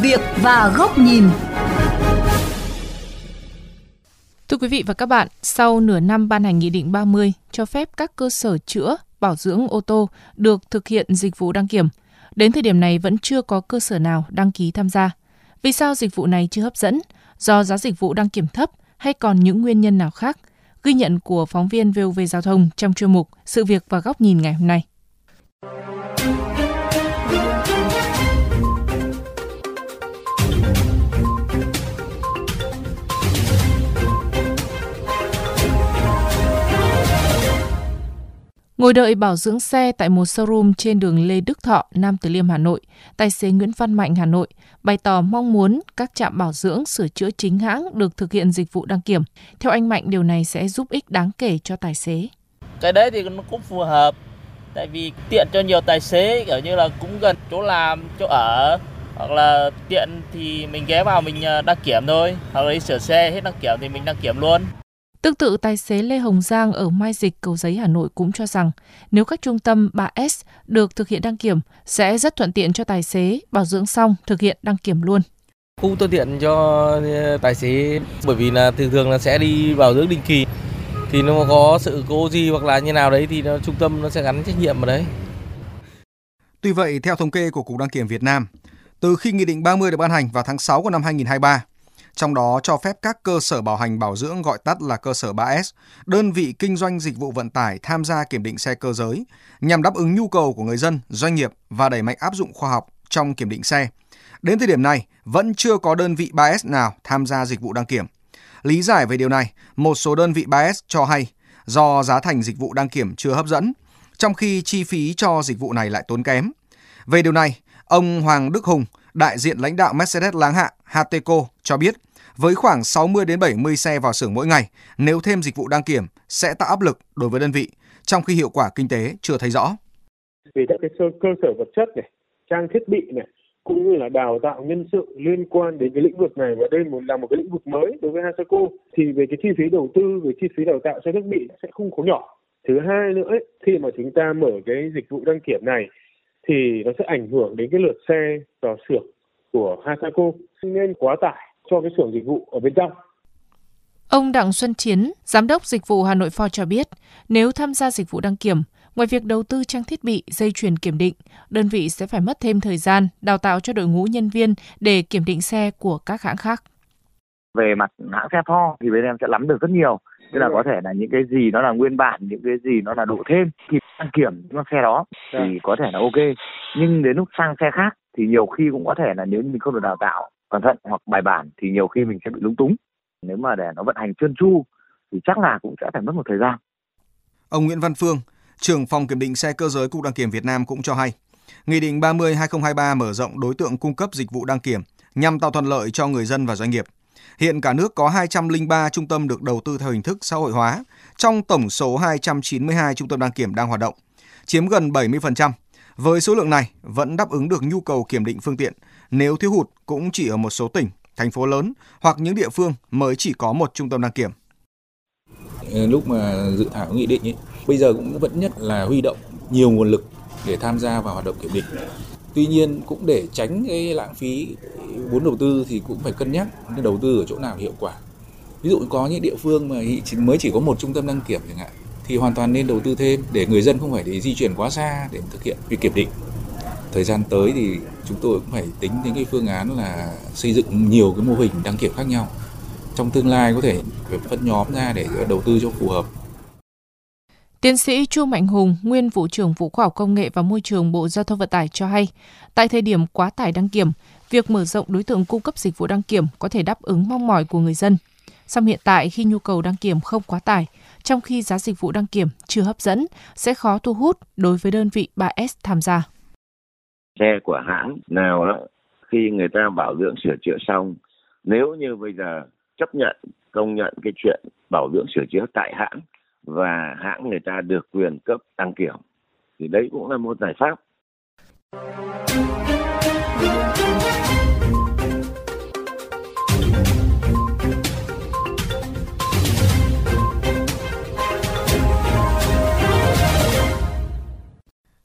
việc và góc nhìn. Thưa quý vị và các bạn, sau nửa năm ban hành Nghị định 30 cho phép các cơ sở chữa, bảo dưỡng ô tô được thực hiện dịch vụ đăng kiểm, đến thời điểm này vẫn chưa có cơ sở nào đăng ký tham gia. Vì sao dịch vụ này chưa hấp dẫn? Do giá dịch vụ đăng kiểm thấp hay còn những nguyên nhân nào khác? Ghi nhận của phóng viên VOV Giao thông trong chuyên mục Sự việc và góc nhìn ngày hôm nay. Ngồi đợi bảo dưỡng xe tại một showroom trên đường Lê Đức Thọ, Nam Từ Liêm, Hà Nội, tài xế Nguyễn Văn Mạnh, Hà Nội bày tỏ mong muốn các trạm bảo dưỡng sửa chữa chính hãng được thực hiện dịch vụ đăng kiểm. Theo anh Mạnh, điều này sẽ giúp ích đáng kể cho tài xế. Cái đấy thì nó cũng phù hợp, tại vì tiện cho nhiều tài xế kiểu như là cũng gần chỗ làm, chỗ ở hoặc là tiện thì mình ghé vào mình à, đăng kiểm thôi hoặc là đi sửa xe hết đăng kiểm thì mình đăng kiểm luôn Tương tự, tài xế Lê Hồng Giang ở Mai Dịch, Cầu Giấy, Hà Nội cũng cho rằng nếu các trung tâm 3S được thực hiện đăng kiểm sẽ rất thuận tiện cho tài xế bảo dưỡng xong thực hiện đăng kiểm luôn. Cũng thuận tiện cho ờ, tài xế bởi vì là thường thường là sẽ đi bảo dưỡng định kỳ thì nó có sự cố gì hoặc là như nào đấy thì nó, trung tâm nó sẽ gắn trách nhiệm vào đấy. Tuy vậy, theo thống kê của Cục Đăng kiểm Việt Nam, từ khi Nghị định 30 được ban hành vào tháng 6 của năm 2023, trong đó cho phép các cơ sở bảo hành bảo dưỡng gọi tắt là cơ sở 3S, đơn vị kinh doanh dịch vụ vận tải tham gia kiểm định xe cơ giới nhằm đáp ứng nhu cầu của người dân, doanh nghiệp và đẩy mạnh áp dụng khoa học trong kiểm định xe. Đến thời điểm này, vẫn chưa có đơn vị 3S nào tham gia dịch vụ đăng kiểm. Lý giải về điều này, một số đơn vị 3S cho hay do giá thành dịch vụ đăng kiểm chưa hấp dẫn, trong khi chi phí cho dịch vụ này lại tốn kém. Về điều này, ông Hoàng Đức Hùng, đại diện lãnh đạo Mercedes Láng Hạ Hateco cho biết với khoảng 60 đến 70 xe vào xưởng mỗi ngày, nếu thêm dịch vụ đăng kiểm sẽ tạo áp lực đối với đơn vị, trong khi hiệu quả kinh tế chưa thấy rõ. Vì các cái cơ sở vật chất này, trang thiết bị này, cũng như là đào tạo nhân sự liên quan đến cái lĩnh vực này và đây một là một cái lĩnh vực mới đối với Hasaco thì về cái chi phí đầu tư về chi phí đào tạo cho thiết bị sẽ không có nhỏ. Thứ hai nữa ấy, khi mà chúng ta mở cái dịch vụ đăng kiểm này thì nó sẽ ảnh hưởng đến cái lượt xe vào xưởng của Hasaco nên quá tải cho cái xưởng dịch vụ ở bên trong. Ông Đặng Xuân Chiến, Giám đốc Dịch vụ Hà Nội Ford cho biết, nếu tham gia dịch vụ đăng kiểm, ngoài việc đầu tư trang thiết bị, dây chuyền kiểm định, đơn vị sẽ phải mất thêm thời gian đào tạo cho đội ngũ nhân viên để kiểm định xe của các hãng khác. Về mặt hãng xe Ford thì bên em sẽ nắm được rất nhiều. Tức là có thể là những cái gì nó là nguyên bản, những cái gì nó là độ thêm thì đăng kiểm những xe đó thì có thể là ok. Nhưng đến lúc sang xe khác thì nhiều khi cũng có thể là nếu mình không được đào tạo cẩn thận hoặc bài bản thì nhiều khi mình sẽ bị lúng túng. Nếu mà để nó vận hành trơn tru thì chắc là cũng sẽ phải mất một thời gian. Ông Nguyễn Văn Phương, trưởng phòng kiểm định xe cơ giới Cục Đăng kiểm Việt Nam cũng cho hay, Nghị định 30/2023 mở rộng đối tượng cung cấp dịch vụ đăng kiểm nhằm tạo thuận lợi cho người dân và doanh nghiệp. Hiện cả nước có 203 trung tâm được đầu tư theo hình thức xã hội hóa, trong tổng số 292 trung tâm đăng kiểm đang hoạt động, chiếm gần 70%. Với số lượng này vẫn đáp ứng được nhu cầu kiểm định phương tiện, nếu thiếu hụt cũng chỉ ở một số tỉnh, thành phố lớn hoặc những địa phương mới chỉ có một trung tâm đăng kiểm. Ờ, lúc mà dự thảo nghị định ấy, bây giờ cũng vẫn nhất là huy động nhiều nguồn lực để tham gia vào hoạt động kiểm định. Tuy nhiên cũng để tránh cái lãng phí vốn đầu tư thì cũng phải cân nhắc đầu tư ở chỗ nào hiệu quả. Ví dụ có những địa phương mà mới chỉ có một trung tâm đăng kiểm chẳng hạn thì hoàn toàn nên đầu tư thêm để người dân không phải để di chuyển quá xa để thực hiện việc kiểm định thời gian tới thì chúng tôi cũng phải tính đến cái phương án là xây dựng nhiều cái mô hình đăng kiểm khác nhau. Trong tương lai có thể phải phân nhóm ra để đầu tư cho phù hợp. Tiến sĩ Chu Mạnh Hùng, nguyên vụ trưởng vụ khoa học công nghệ và môi trường Bộ Giao thông Vận tải cho hay, tại thời điểm quá tải đăng kiểm, việc mở rộng đối tượng cung cấp dịch vụ đăng kiểm có thể đáp ứng mong mỏi của người dân. Song hiện tại khi nhu cầu đăng kiểm không quá tải, trong khi giá dịch vụ đăng kiểm chưa hấp dẫn, sẽ khó thu hút đối với đơn vị 3S tham gia xe của hãng nào đó khi người ta bảo dưỡng sửa chữa xong nếu như bây giờ chấp nhận công nhận cái chuyện bảo dưỡng sửa chữa tại hãng và hãng người ta được quyền cấp đăng kiểm thì đấy cũng là một giải pháp.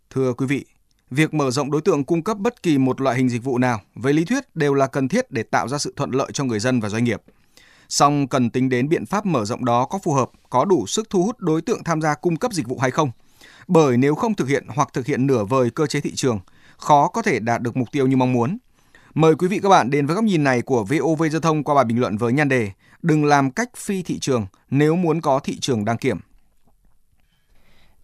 Thưa quý vị, việc mở rộng đối tượng cung cấp bất kỳ một loại hình dịch vụ nào với lý thuyết đều là cần thiết để tạo ra sự thuận lợi cho người dân và doanh nghiệp. Song cần tính đến biện pháp mở rộng đó có phù hợp, có đủ sức thu hút đối tượng tham gia cung cấp dịch vụ hay không. Bởi nếu không thực hiện hoặc thực hiện nửa vời cơ chế thị trường, khó có thể đạt được mục tiêu như mong muốn. Mời quý vị các bạn đến với góc nhìn này của VOV Giao thông qua bài bình luận với nhan đề Đừng làm cách phi thị trường nếu muốn có thị trường đăng kiểm.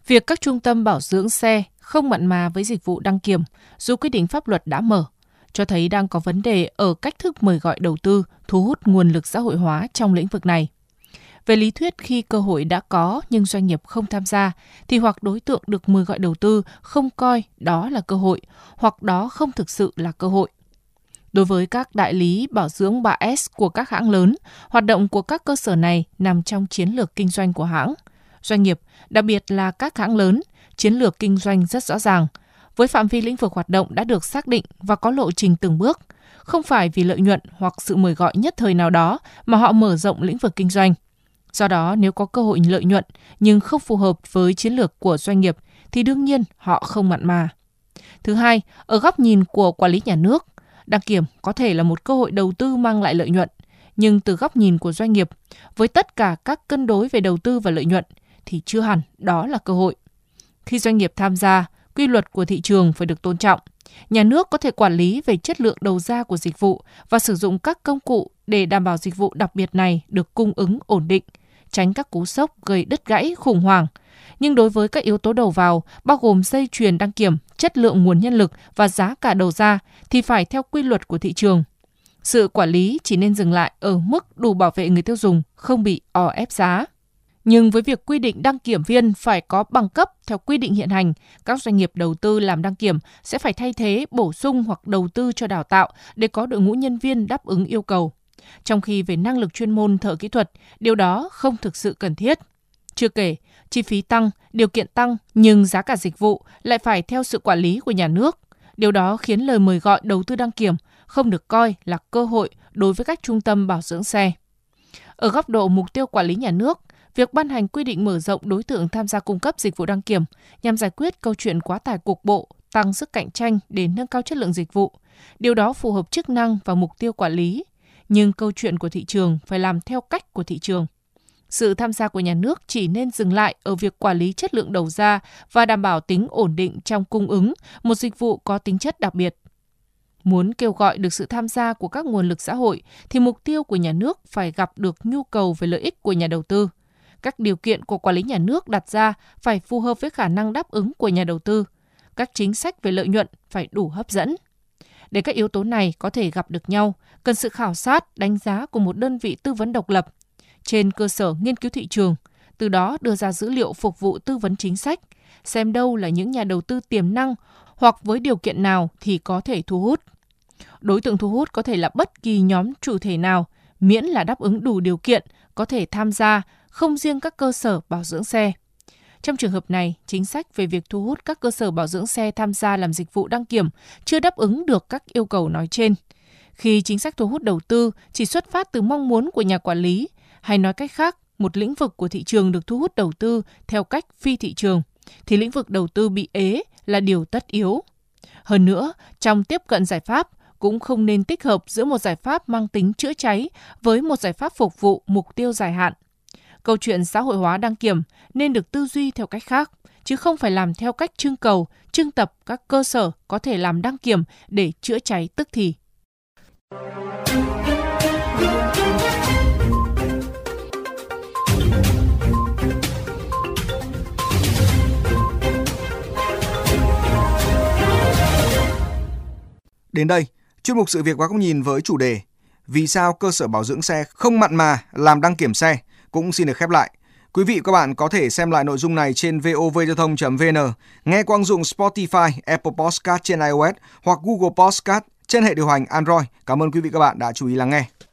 Việc các trung tâm bảo dưỡng xe không mặn mà với dịch vụ đăng kiểm dù quy định pháp luật đã mở, cho thấy đang có vấn đề ở cách thức mời gọi đầu tư, thu hút nguồn lực xã hội hóa trong lĩnh vực này. Về lý thuyết khi cơ hội đã có nhưng doanh nghiệp không tham gia thì hoặc đối tượng được mời gọi đầu tư không coi đó là cơ hội hoặc đó không thực sự là cơ hội. Đối với các đại lý bảo dưỡng 3S của các hãng lớn, hoạt động của các cơ sở này nằm trong chiến lược kinh doanh của hãng. Doanh nghiệp, đặc biệt là các hãng lớn, chiến lược kinh doanh rất rõ ràng, với phạm vi lĩnh vực hoạt động đã được xác định và có lộ trình từng bước, không phải vì lợi nhuận hoặc sự mời gọi nhất thời nào đó mà họ mở rộng lĩnh vực kinh doanh. Do đó, nếu có cơ hội lợi nhuận nhưng không phù hợp với chiến lược của doanh nghiệp thì đương nhiên họ không mặn mà. Thứ hai, ở góc nhìn của quản lý nhà nước, đăng kiểm có thể là một cơ hội đầu tư mang lại lợi nhuận, nhưng từ góc nhìn của doanh nghiệp, với tất cả các cân đối về đầu tư và lợi nhuận thì chưa hẳn đó là cơ hội. Khi doanh nghiệp tham gia, quy luật của thị trường phải được tôn trọng. Nhà nước có thể quản lý về chất lượng đầu ra của dịch vụ và sử dụng các công cụ để đảm bảo dịch vụ đặc biệt này được cung ứng ổn định, tránh các cú sốc gây đứt gãy khủng hoảng. Nhưng đối với các yếu tố đầu vào, bao gồm dây chuyền đăng kiểm, chất lượng nguồn nhân lực và giá cả đầu ra, thì phải theo quy luật của thị trường. Sự quản lý chỉ nên dừng lại ở mức đủ bảo vệ người tiêu dùng, không bị o ép giá. Nhưng với việc quy định đăng kiểm viên phải có bằng cấp theo quy định hiện hành, các doanh nghiệp đầu tư làm đăng kiểm sẽ phải thay thế, bổ sung hoặc đầu tư cho đào tạo để có đội ngũ nhân viên đáp ứng yêu cầu. Trong khi về năng lực chuyên môn thợ kỹ thuật, điều đó không thực sự cần thiết. Chưa kể, chi phí tăng, điều kiện tăng nhưng giá cả dịch vụ lại phải theo sự quản lý của nhà nước. Điều đó khiến lời mời gọi đầu tư đăng kiểm không được coi là cơ hội đối với các trung tâm bảo dưỡng xe. Ở góc độ mục tiêu quản lý nhà nước, việc ban hành quy định mở rộng đối tượng tham gia cung cấp dịch vụ đăng kiểm nhằm giải quyết câu chuyện quá tải cục bộ, tăng sức cạnh tranh để nâng cao chất lượng dịch vụ. Điều đó phù hợp chức năng và mục tiêu quản lý, nhưng câu chuyện của thị trường phải làm theo cách của thị trường. Sự tham gia của nhà nước chỉ nên dừng lại ở việc quản lý chất lượng đầu ra và đảm bảo tính ổn định trong cung ứng một dịch vụ có tính chất đặc biệt. Muốn kêu gọi được sự tham gia của các nguồn lực xã hội thì mục tiêu của nhà nước phải gặp được nhu cầu về lợi ích của nhà đầu tư. Các điều kiện của quản lý nhà nước đặt ra phải phù hợp với khả năng đáp ứng của nhà đầu tư. Các chính sách về lợi nhuận phải đủ hấp dẫn. Để các yếu tố này có thể gặp được nhau, cần sự khảo sát, đánh giá của một đơn vị tư vấn độc lập trên cơ sở nghiên cứu thị trường, từ đó đưa ra dữ liệu phục vụ tư vấn chính sách, xem đâu là những nhà đầu tư tiềm năng hoặc với điều kiện nào thì có thể thu hút. Đối tượng thu hút có thể là bất kỳ nhóm chủ thể nào, miễn là đáp ứng đủ điều kiện có thể tham gia, không riêng các cơ sở bảo dưỡng xe. Trong trường hợp này, chính sách về việc thu hút các cơ sở bảo dưỡng xe tham gia làm dịch vụ đăng kiểm chưa đáp ứng được các yêu cầu nói trên. Khi chính sách thu hút đầu tư chỉ xuất phát từ mong muốn của nhà quản lý, hay nói cách khác, một lĩnh vực của thị trường được thu hút đầu tư theo cách phi thị trường, thì lĩnh vực đầu tư bị ế là điều tất yếu. Hơn nữa, trong tiếp cận giải pháp, cũng không nên tích hợp giữa một giải pháp mang tính chữa cháy với một giải pháp phục vụ mục tiêu dài hạn. Câu chuyện xã hội hóa đăng kiểm nên được tư duy theo cách khác, chứ không phải làm theo cách trưng cầu, trưng tập các cơ sở có thể làm đăng kiểm để chữa cháy tức thì. Đến đây, chuyên mục sự việc và góc nhìn với chủ đề Vì sao cơ sở bảo dưỡng xe không mặn mà làm đăng kiểm xe cũng xin được khép lại. Quý vị và các bạn có thể xem lại nội dung này trên vovgiao thông.vn, nghe qua ứng dụng Spotify, Apple Podcast trên iOS hoặc Google Podcast trên hệ điều hành Android. Cảm ơn quý vị và các bạn đã chú ý lắng nghe.